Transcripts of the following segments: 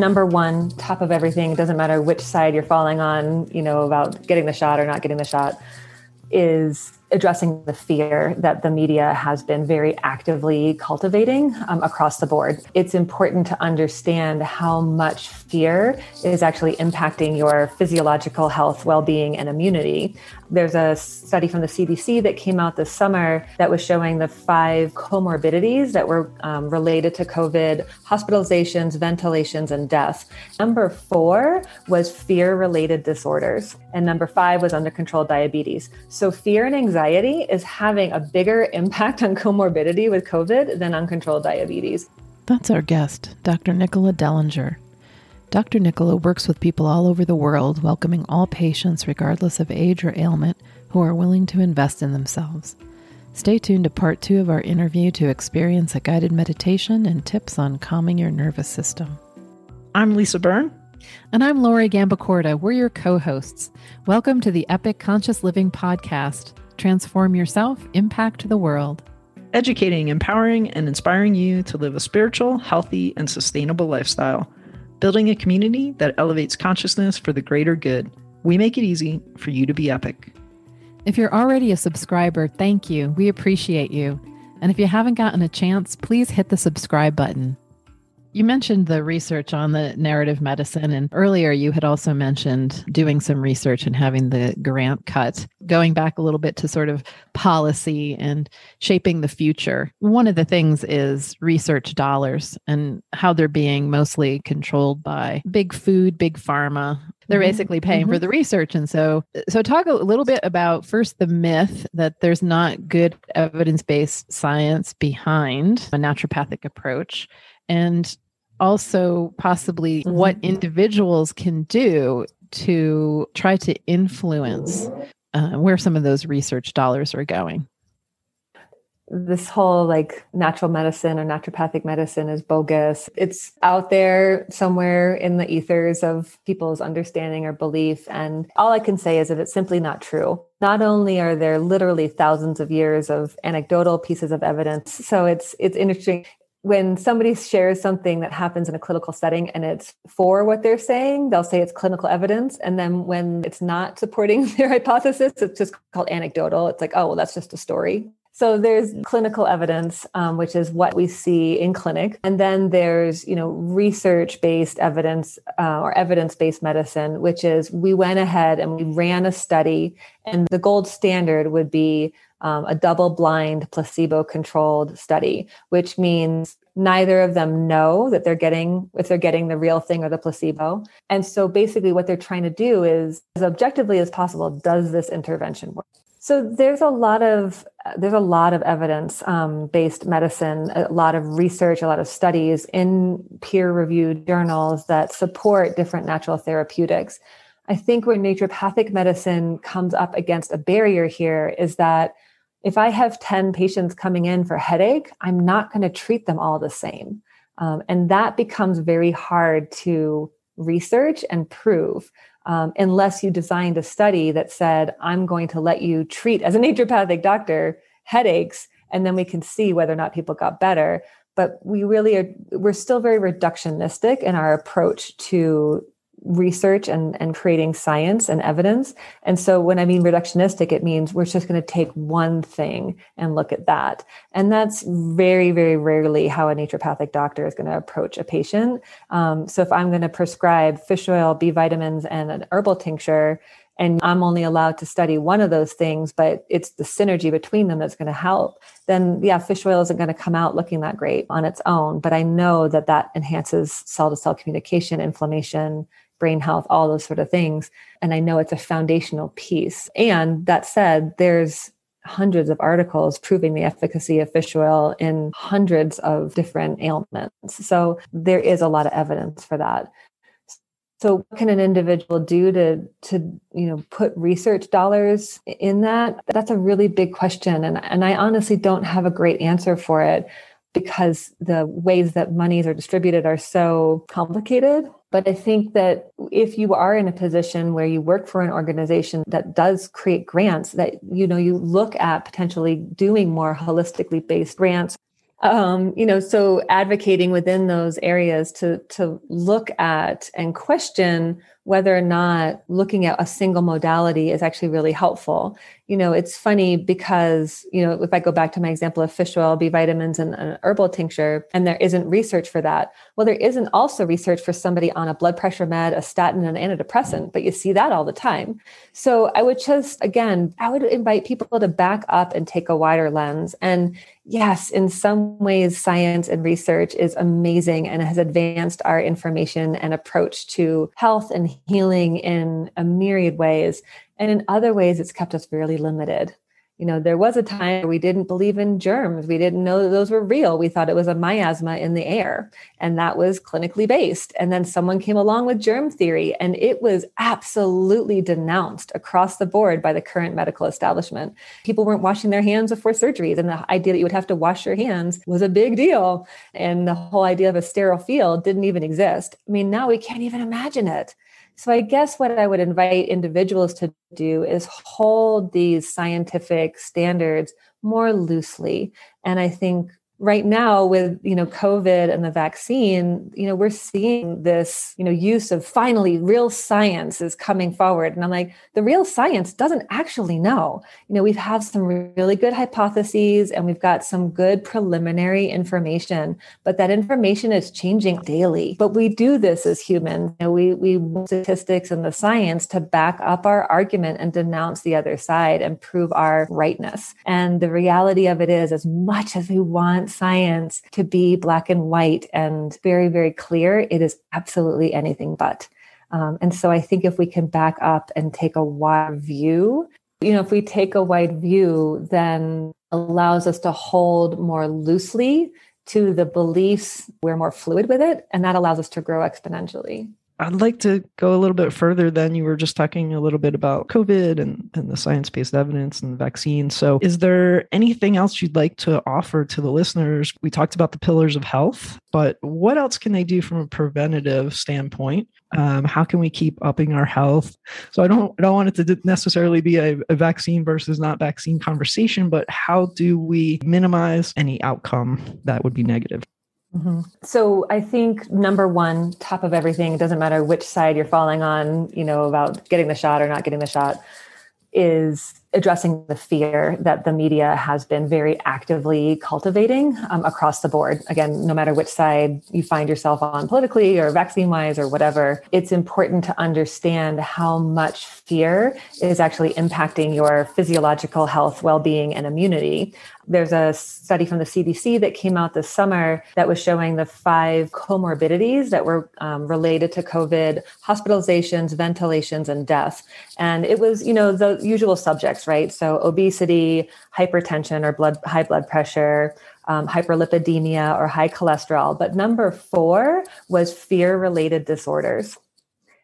number one, top of everything, it doesn't matter which side you're falling on, you know, about getting the shot or not getting the shot, is addressing the fear that the media has been very actively cultivating um, across the board. It's important to understand how much fear is actually impacting your physiological health, well being, and immunity. There's a study from the CDC that came out this summer that was showing the five comorbidities that were um, related to COVID hospitalizations, ventilations, and deaths. Number four was fear related disorders, and number five was under control diabetes. So, fear and anxiety is having a bigger impact on comorbidity with COVID than uncontrolled diabetes. That's our guest, Dr. Nicola Dellinger. Dr. Nicola works with people all over the world, welcoming all patients, regardless of age or ailment, who are willing to invest in themselves. Stay tuned to part two of our interview to experience a guided meditation and tips on calming your nervous system. I'm Lisa Byrne. And I'm Lori Gambacorda. We're your co hosts. Welcome to the Epic Conscious Living Podcast. Transform yourself, impact the world. Educating, empowering, and inspiring you to live a spiritual, healthy, and sustainable lifestyle building a community that elevates consciousness for the greater good. We make it easy for you to be epic. If you're already a subscriber, thank you. We appreciate you. And if you haven't gotten a chance, please hit the subscribe button. You mentioned the research on the narrative medicine, and earlier you had also mentioned doing some research and having the grant cut. Going back a little bit to sort of policy and shaping the future, one of the things is research dollars and how they're being mostly controlled by big food, big pharma. They're mm-hmm. basically paying mm-hmm. for the research. And so, so talk a little bit about first the myth that there's not good evidence based science behind a naturopathic approach and also possibly mm-hmm. what individuals can do to try to influence uh, where some of those research dollars are going this whole like natural medicine or naturopathic medicine is bogus. It's out there somewhere in the ethers of people's understanding or belief. And all I can say is that it's simply not true. Not only are there literally thousands of years of anecdotal pieces of evidence, so it's it's interesting when somebody shares something that happens in a clinical setting and it's for what they're saying, they'll say it's clinical evidence. And then when it's not supporting their hypothesis, it's just called anecdotal. It's like, oh, well, that's just a story. So there's clinical evidence, um, which is what we see in clinic, and then there's you know research-based evidence uh, or evidence-based medicine, which is we went ahead and we ran a study, and the gold standard would be um, a double blind placebo controlled study, which means neither of them know that they're getting if they're getting the real thing or the placebo. And so basically what they're trying to do is as objectively as possible does this intervention work so there's a lot of there's a lot of evidence um, based medicine a lot of research a lot of studies in peer reviewed journals that support different natural therapeutics i think where naturopathic medicine comes up against a barrier here is that if I have 10 patients coming in for headache, I'm not going to treat them all the same. Um, and that becomes very hard to research and prove um, unless you designed a study that said, I'm going to let you treat as a naturopathic doctor headaches, and then we can see whether or not people got better. But we really are, we're still very reductionistic in our approach to research and, and creating science and evidence. And so when I mean reductionistic, it means we're just going to take one thing and look at that. And that's very, very rarely how a naturopathic doctor is going to approach a patient. Um, so if I'm going to prescribe fish oil, B vitamins, and an herbal tincture, and I'm only allowed to study one of those things, but it's the synergy between them that's going to help, then yeah, fish oil isn't going to come out looking that great on its own. But I know that that enhances cell to cell communication, inflammation, brain health, all those sort of things. And I know it's a foundational piece. And that said, there's hundreds of articles proving the efficacy of fish oil in hundreds of different ailments. So there is a lot of evidence for that. So what can an individual do to to you know put research dollars in that? That's a really big question and and I honestly don't have a great answer for it because the ways that monies are distributed are so complicated. But I think that if you are in a position where you work for an organization that does create grants, that you know you look at potentially doing more holistically based grants um, you know so advocating within those areas to to look at and question whether or not looking at a single modality is actually really helpful. You know, it's funny because, you know, if I go back to my example of fish oil, B vitamins, and an herbal tincture, and there isn't research for that. Well, there isn't also research for somebody on a blood pressure med, a statin, and an antidepressant, but you see that all the time. So I would just, again, I would invite people to back up and take a wider lens. And yes, in some ways, science and research is amazing and has advanced our information and approach to health and healing in a myriad ways. And in other ways, it's kept us fairly limited you know, there was a time we didn't believe in germs. We didn't know that those were real. We thought it was a miasma in the air, and that was clinically based. And then someone came along with germ theory, and it was absolutely denounced across the board by the current medical establishment. People weren't washing their hands before surgeries, and the idea that you would have to wash your hands was a big deal. And the whole idea of a sterile field didn't even exist. I mean, now we can't even imagine it. So I guess what I would invite individuals to do is hold these scientific standards more loosely. And I think right now with you know covid and the vaccine you know we're seeing this you know use of finally real science is coming forward. And i'm like the real science doesn't actually know. You know we've had some really good hypotheses and we've got some good preliminary information but that information is changing daily. But we do this as humans. You know, we we statistics and the science to back up our argument and denounce the other side and prove our rightness. And the reality of it is as much as we want science to be black and white and very, very clear, it is absolutely anything but. Um, and so I think if we can back up and take a wide view, you know, if we take a wide view, then allows us to hold more loosely to the beliefs, we're more fluid with it, and that allows us to grow exponentially. I'd like to go a little bit further than you were just talking a little bit about COVID and, and the science based evidence and the vaccine. So, is there anything else you'd like to offer to the listeners? We talked about the pillars of health, but what else can they do from a preventative standpoint? Um, how can we keep upping our health? So, I don't, I don't want it to necessarily be a, a vaccine versus not vaccine conversation, but how do we minimize any outcome that would be negative? Mm-hmm. So I think number one, top of everything, it doesn't matter which side you're falling on, you know, about getting the shot or not getting the shot, is addressing the fear that the media has been very actively cultivating um, across the board. Again, no matter which side you find yourself on politically or vaccine wise or whatever, it's important to understand how much fear is actually impacting your physiological health, well being, and immunity. There's a study from the CDC that came out this summer that was showing the five comorbidities that were um, related to COVID hospitalizations, ventilations, and death. And it was, you know, the usual subjects, right? So obesity, hypertension or blood high blood pressure, um, hyperlipidemia or high cholesterol. But number four was fear related disorders.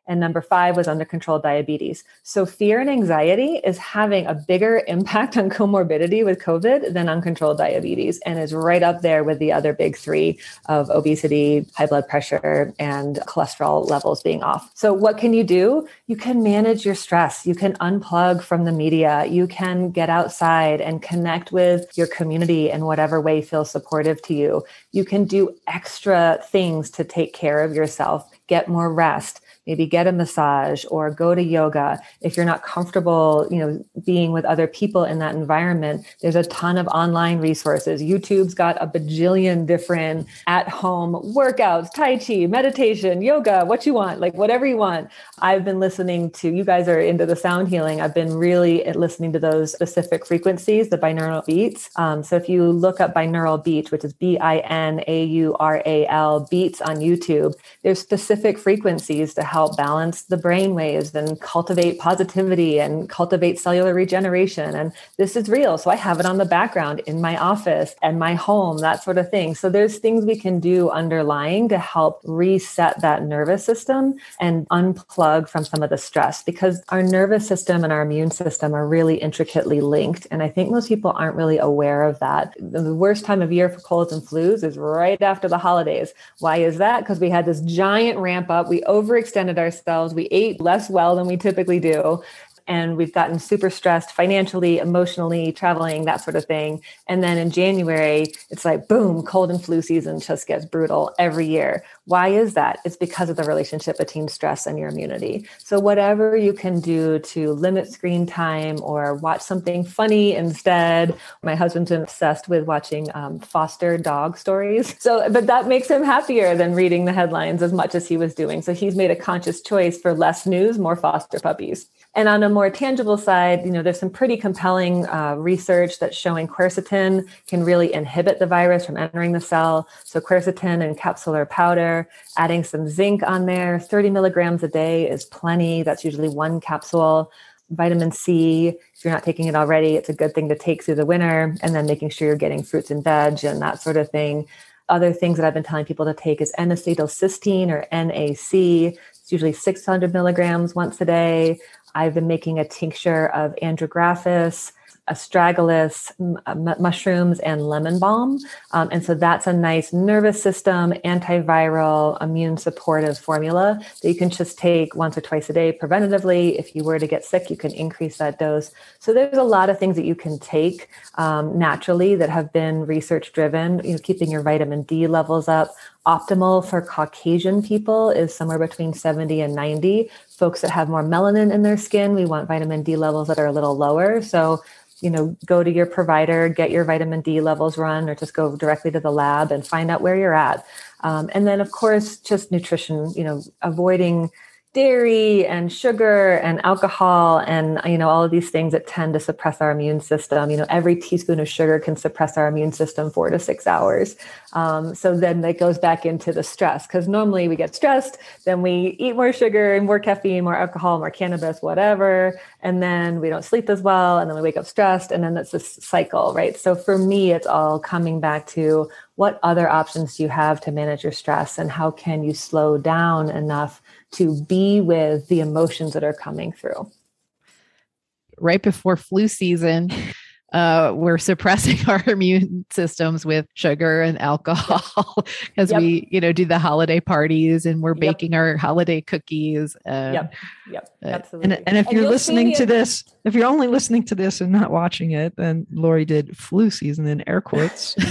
And number five was under control diabetes. So fear and anxiety is having a bigger impact on comorbidity with COVID than uncontrolled diabetes and is right up there with the other big three of obesity, high blood pressure, and cholesterol levels being off. So what can you do? You can manage your stress. You can unplug from the media. You can get outside and connect with your community in whatever way feels supportive to you. You can do extra things to take care of yourself, get more rest maybe get a massage or go to yoga. If you're not comfortable you know being with other people in that environment there's a ton of online resources. Youtube's got a bajillion different at home workouts tai chi meditation yoga what you want like whatever you want. I've been listening to you guys are into the sound healing. I've been really listening to those specific frequencies the binaural beats. Um, so if you look up binaural beats which is b-i-n-a-u-r-a-l beats on youtube there's specific frequencies to help help balance the brain waves and cultivate positivity and cultivate cellular regeneration. And this is real. So I have it on the background in my office and my home, that sort of thing. So there's things we can do underlying to help reset that nervous system and unplug from some of the stress because our nervous system and our immune system are really intricately linked. And I think most people aren't really aware of that. The worst time of year for colds and flus is right after the holidays. Why is that? Because we had this giant ramp up. We overextended ourselves. We ate less well than we typically do. And we've gotten super stressed financially, emotionally, traveling, that sort of thing. And then in January, it's like boom, cold and flu season just gets brutal every year. Why is that? It's because of the relationship between stress and your immunity. So whatever you can do to limit screen time or watch something funny instead. My husband's obsessed with watching um, foster dog stories. So, but that makes him happier than reading the headlines as much as he was doing. So he's made a conscious choice for less news, more foster puppies. And on a more tangible side, you know, there's some pretty compelling uh, research that's showing quercetin can really inhibit the virus from entering the cell. So quercetin and capsular powder, adding some zinc on there, 30 milligrams a day is plenty. That's usually one capsule. Vitamin C, if you're not taking it already, it's a good thing to take through the winter. And then making sure you're getting fruits and veg and that sort of thing. Other things that I've been telling people to take is N-acetylcysteine or NAC. It's usually 600 milligrams once a day. I've been making a tincture of andrographis, astragalus, m- mushrooms, and lemon balm. Um, and so that's a nice nervous system, antiviral, immune supportive formula that you can just take once or twice a day preventatively. If you were to get sick, you can increase that dose. So there's a lot of things that you can take um, naturally that have been research driven, you know, keeping your vitamin D levels up optimal for Caucasian people is somewhere between 70 and 90. Folks that have more melanin in their skin, we want vitamin D levels that are a little lower. So, you know, go to your provider, get your vitamin D levels run, or just go directly to the lab and find out where you're at. Um, and then, of course, just nutrition, you know, avoiding dairy and sugar and alcohol and you know all of these things that tend to suppress our immune system. You know every teaspoon of sugar can suppress our immune system four to six hours. Um, so then that goes back into the stress because normally we get stressed then we eat more sugar and more caffeine more alcohol more cannabis whatever and then we don't sleep as well and then we wake up stressed and then that's this cycle right? So for me it's all coming back to what other options do you have to manage your stress and how can you slow down enough to be with the emotions that are coming through. Right before flu season, uh, we're suppressing our immune systems with sugar and alcohol as yep. we, you know, do the holiday parties and we're baking yep. our holiday cookies. Uh, yep, yep, absolutely. And, and if and you're listening to this, if you're only listening to this and not watching it, then Lori did flu season in air quotes.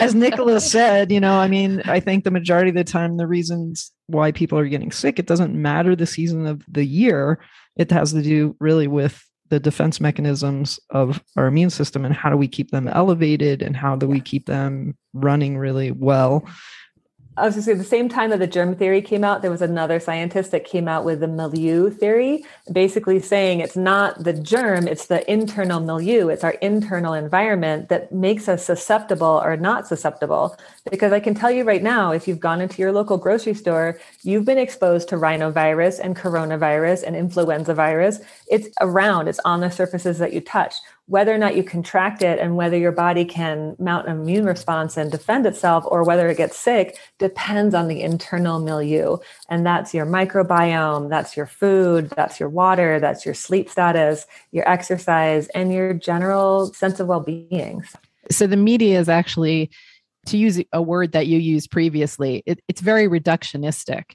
as Nicholas said, you know, I mean, I think the majority of the time, the reasons why people are getting sick, it doesn't matter the season of the year. It has to do really with the defense mechanisms of our immune system and how do we keep them elevated and how do we keep them running really well I was to say the same time that the germ theory came out, there was another scientist that came out with the milieu theory, basically saying it's not the germ, it's the internal milieu, it's our internal environment that makes us susceptible or not susceptible. Because I can tell you right now, if you've gone into your local grocery store, you've been exposed to rhinovirus and coronavirus and influenza virus. It's around, it's on the surfaces that you touch whether or not you contract it and whether your body can mount an immune response and defend itself or whether it gets sick depends on the internal milieu. And that's your microbiome, that's your food, that's your water, that's your sleep status, your exercise, and your general sense of well being. So the media is actually, to use a word that you used previously, it, it's very reductionistic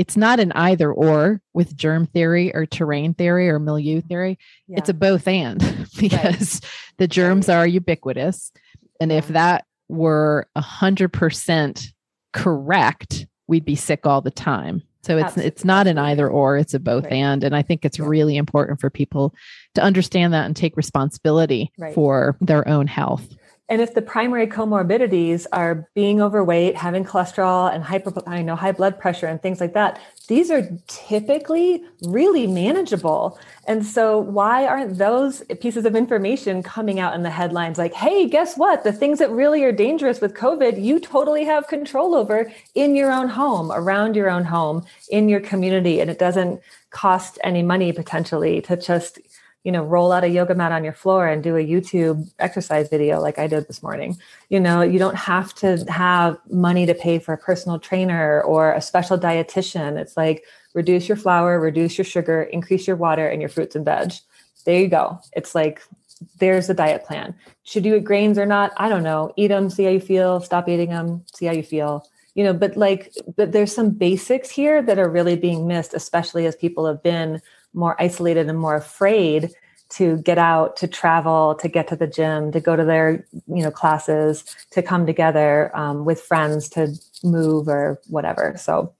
it's not an either or with germ theory or terrain theory or milieu mm-hmm. theory. Yeah. It's a both and because right. the germs right. are ubiquitous. And if that were a hundred percent correct, we'd be sick all the time. So it's Absolutely. it's not an either or, it's a both right. and. And I think it's really important for people to understand that and take responsibility for their own health. And if the primary comorbidities are being overweight, having cholesterol and hyper, I know high blood pressure and things like that, these are typically really manageable. And so why aren't those pieces of information coming out in the headlines like, hey, guess what? The things that really are dangerous with COVID, you totally have control over in your own home, around your own home, in your community. And it doesn't cost any money potentially to just you know, roll out a yoga mat on your floor and do a YouTube exercise video like I did this morning. You know, you don't have to have money to pay for a personal trainer or a special dietitian. It's like reduce your flour, reduce your sugar, increase your water and your fruits and veg. There you go. It's like there's the diet plan. Should you eat grains or not? I don't know. Eat them, see how you feel, stop eating them, see how you feel. You know, but like but there's some basics here that are really being missed especially as people have been more isolated and more afraid to get out to travel to get to the gym to go to their you know classes to come together um, with friends to move or whatever. So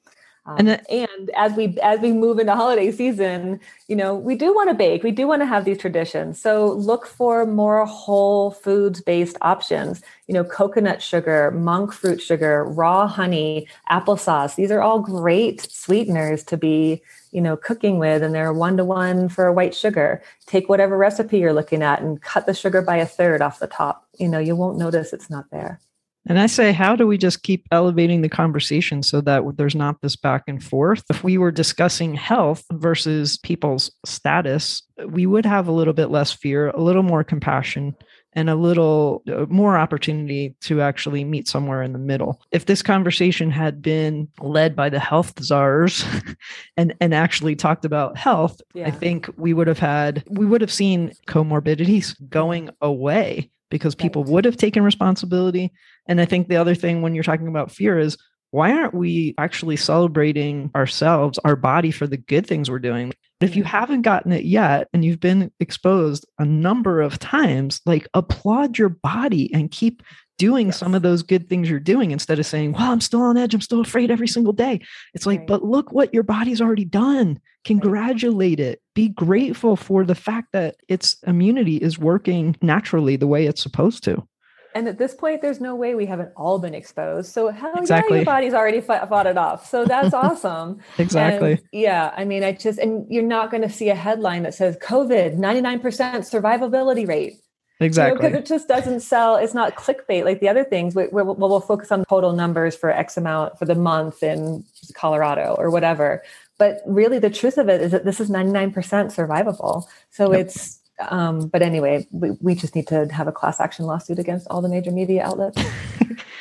um, and, and as we as we move into holiday season, you know, we do want to bake. We do want to have these traditions. So look for more whole foods based options. You know, coconut sugar, monk fruit sugar, raw honey, applesauce. These are all great sweeteners to be, you know, cooking with, and they're one to one for white sugar. Take whatever recipe you're looking at and cut the sugar by a third off the top. You know, you won't notice it's not there. And I say, how do we just keep elevating the conversation so that there's not this back and forth? If we were discussing health versus people's status, we would have a little bit less fear, a little more compassion, and a little uh, more opportunity to actually meet somewhere in the middle. If this conversation had been led by the health czars and, and actually talked about health, yeah. I think we would have had, we would have seen comorbidities going away because people right. would have taken responsibility. And I think the other thing when you're talking about fear is why aren't we actually celebrating ourselves, our body for the good things we're doing? If you haven't gotten it yet and you've been exposed a number of times, like applaud your body and keep doing yes. some of those good things you're doing instead of saying, Well, I'm still on edge. I'm still afraid every single day. It's like, right. but look what your body's already done. Congratulate right. it. Be grateful for the fact that its immunity is working naturally the way it's supposed to. And at this point, there's no way we haven't all been exposed. So hell exactly. yeah, your body's already fought, fought it off. So that's awesome. exactly. And yeah. I mean, I just, and you're not going to see a headline that says COVID, 99% survivability rate. Exactly. Because you know, it just doesn't sell. It's not clickbait like the other things. We, we'll, we'll focus on total numbers for X amount for the month in Colorado or whatever. But really, the truth of it is that this is 99% survivable. So yep. it's, um, but anyway, we, we just need to have a class action lawsuit against all the major media outlets.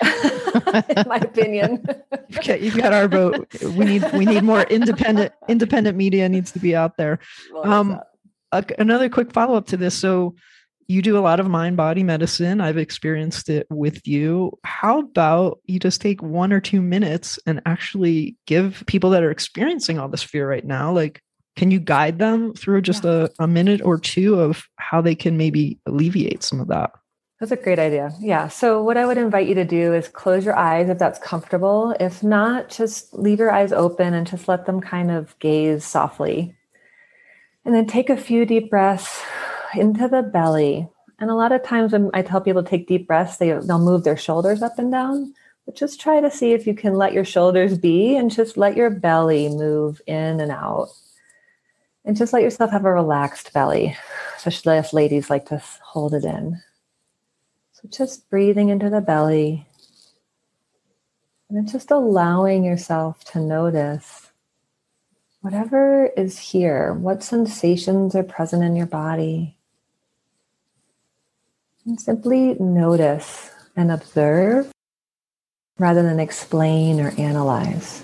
in my opinion. okay, you've got our vote. We need we need more independent independent media needs to be out there. Um, a, another quick follow up to this. So you do a lot of mind body medicine. I've experienced it with you. How about you just take one or two minutes and actually give people that are experiencing all this fear right now, like, can you guide them through just yeah. a, a minute or two of how they can maybe alleviate some of that? That's a great idea. Yeah. So, what I would invite you to do is close your eyes if that's comfortable. If not, just leave your eyes open and just let them kind of gaze softly. And then take a few deep breaths into the belly. And a lot of times when I tell people to take deep breaths, they, they'll move their shoulders up and down. But just try to see if you can let your shoulders be and just let your belly move in and out. And just let yourself have a relaxed belly, especially if ladies like to hold it in. So just breathing into the belly and then just allowing yourself to notice whatever is here, what sensations are present in your body. Simply notice and observe rather than explain or analyze.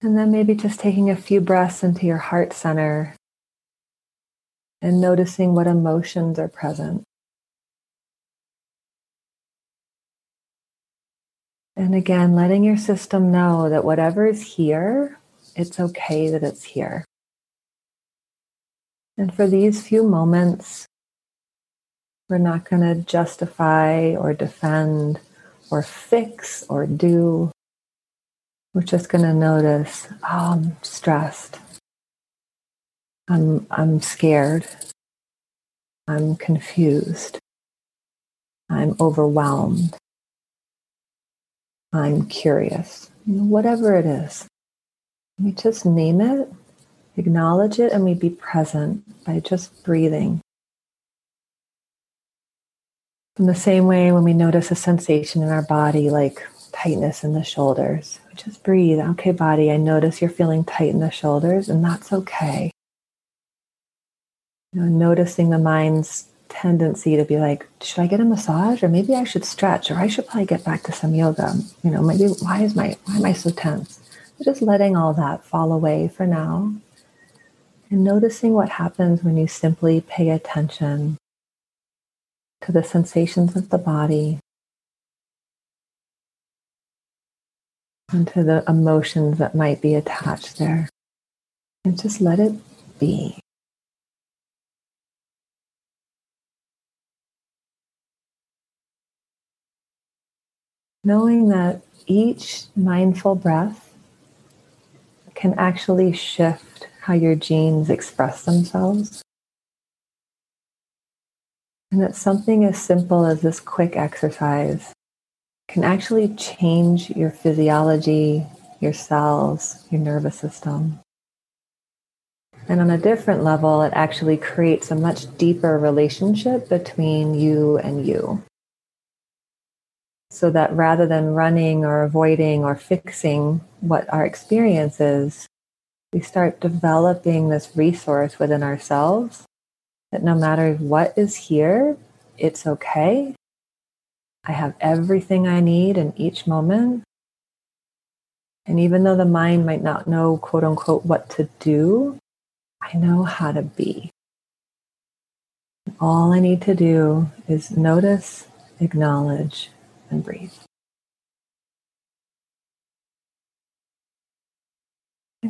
And then maybe just taking a few breaths into your heart center and noticing what emotions are present. And again, letting your system know that whatever is here, it's okay that it's here. And for these few moments, we're not going to justify or defend or fix or do. We're just going to notice, oh, I'm stressed. I'm, I'm scared. I'm confused. I'm overwhelmed. I'm curious. Whatever it is, we just name it acknowledge it and we be present by just breathing. In the same way, when we notice a sensation in our body, like tightness in the shoulders, we just breathe. Okay, body, I notice you're feeling tight in the shoulders, and that's okay. You know, noticing the mind's tendency to be like, should I get a massage, or maybe I should stretch, or I should probably get back to some yoga. You know, maybe why is my why am I so tense? Just letting all that fall away for now and noticing what happens when you simply pay attention to the sensations of the body. and to the emotions that might be attached there. And just let it be. Knowing that each mindful breath can actually shift how your genes express themselves. And that something as simple as this quick exercise can actually change your physiology, your cells, your nervous system. And on a different level, it actually creates a much deeper relationship between you and you. So that rather than running or avoiding or fixing what our experience is, we start developing this resource within ourselves that no matter what is here, it's okay. I have everything I need in each moment. And even though the mind might not know, quote unquote, what to do, I know how to be. All I need to do is notice, acknowledge, and breathe.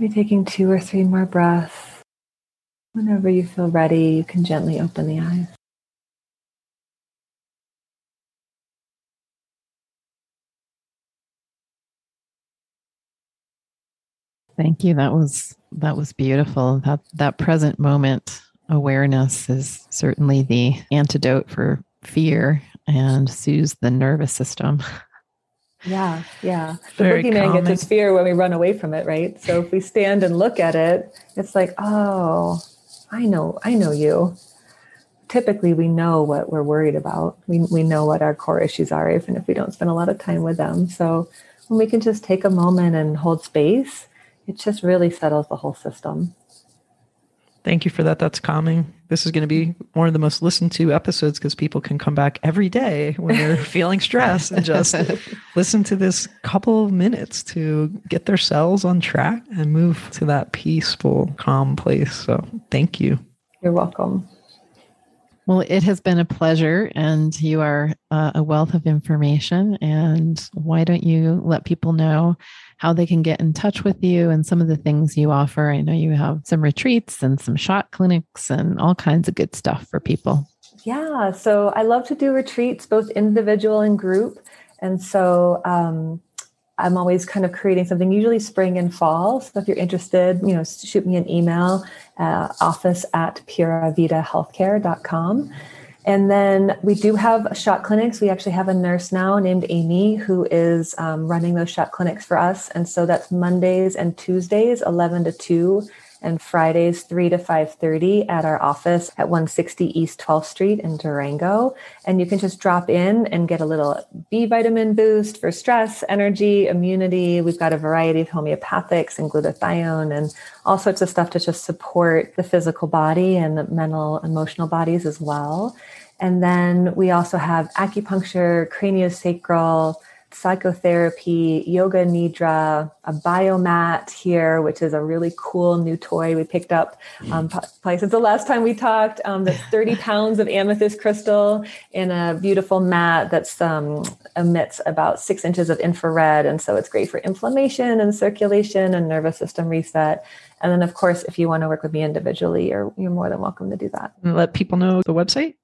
Maybe taking two or three more breaths. Whenever you feel ready, you can gently open the eyes. Thank you. That was that was beautiful. That that present moment awareness is certainly the antidote for fear and soothes the nervous system. Yeah, yeah. Very the boogeyman calming. gets its fear when we run away from it, right? So if we stand and look at it, it's like, oh, I know, I know you. Typically, we know what we're worried about. We we know what our core issues are, even if we don't spend a lot of time with them. So when we can just take a moment and hold space, it just really settles the whole system. Thank you for that. That's calming. This is going to be one of the most listened to episodes because people can come back every day when they're feeling stressed and just listen to this couple of minutes to get their cells on track and move to that peaceful, calm place. So thank you. You're welcome. Well, it has been a pleasure, and you are uh, a wealth of information. And why don't you let people know how they can get in touch with you and some of the things you offer? I know you have some retreats and some shot clinics and all kinds of good stuff for people. Yeah, so I love to do retreats, both individual and group. And so um, I'm always kind of creating something, usually spring and fall. So if you're interested, you know, shoot me an email, uh, office at puravidahealthcare.com. And then we do have shot clinics. We actually have a nurse now named Amy who is um, running those shot clinics for us. And so that's Mondays and Tuesdays, 11 to 2 and Fridays 3 to 5:30 at our office at 160 East 12th Street in Durango and you can just drop in and get a little B vitamin boost for stress, energy, immunity. We've got a variety of homeopathics and glutathione and all sorts of stuff to just support the physical body and the mental emotional bodies as well. And then we also have acupuncture, craniosacral, psychotherapy, yoga nidra, a biomat here, which is a really cool new toy we picked up um, probably since the last time we talked. Um, that's 30 pounds of amethyst crystal in a beautiful mat that's um, emits about six inches of infrared. And so it's great for inflammation and circulation and nervous system reset. And then, of course, if you want to work with me individually, you're, you're more than welcome to do that. And let people know the website.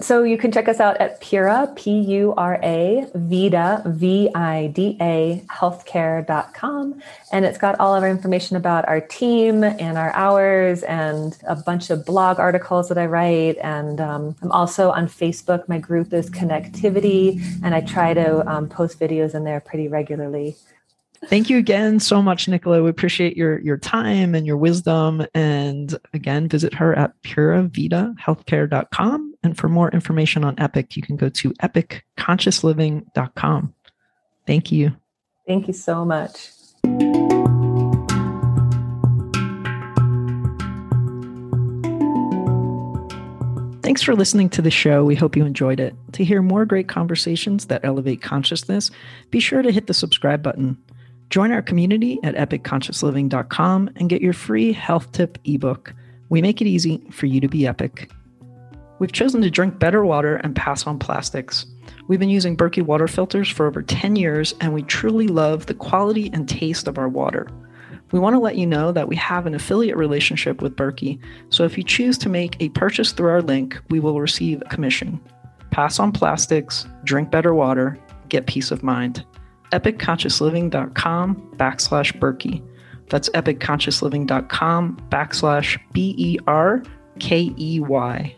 So you can check us out at Pura, P U R A, Vida, V I D A, healthcare.com. And it's got all of our information about our team and our hours and a bunch of blog articles that I write. And um, I'm also on Facebook. My group is Connectivity, and I try to um, post videos in there pretty regularly. Thank you again so much, Nicola. We appreciate your your time and your wisdom. And again, visit her at puravidahealthcare.com. And for more information on Epic, you can go to epicconsciousliving.com. Thank you. Thank you so much. Thanks for listening to the show. We hope you enjoyed it. To hear more great conversations that elevate consciousness, be sure to hit the subscribe button. Join our community at epicconsciousliving.com and get your free health tip ebook. We make it easy for you to be epic. We've chosen to drink better water and pass on plastics. We've been using Berkey water filters for over 10 years, and we truly love the quality and taste of our water. We want to let you know that we have an affiliate relationship with Berkey, so if you choose to make a purchase through our link, we will receive a commission. Pass on plastics, drink better water, get peace of mind. EpicConsciousLiving.com backslash Berkey. That's EpicConsciousLiving.com backslash B E R K E Y.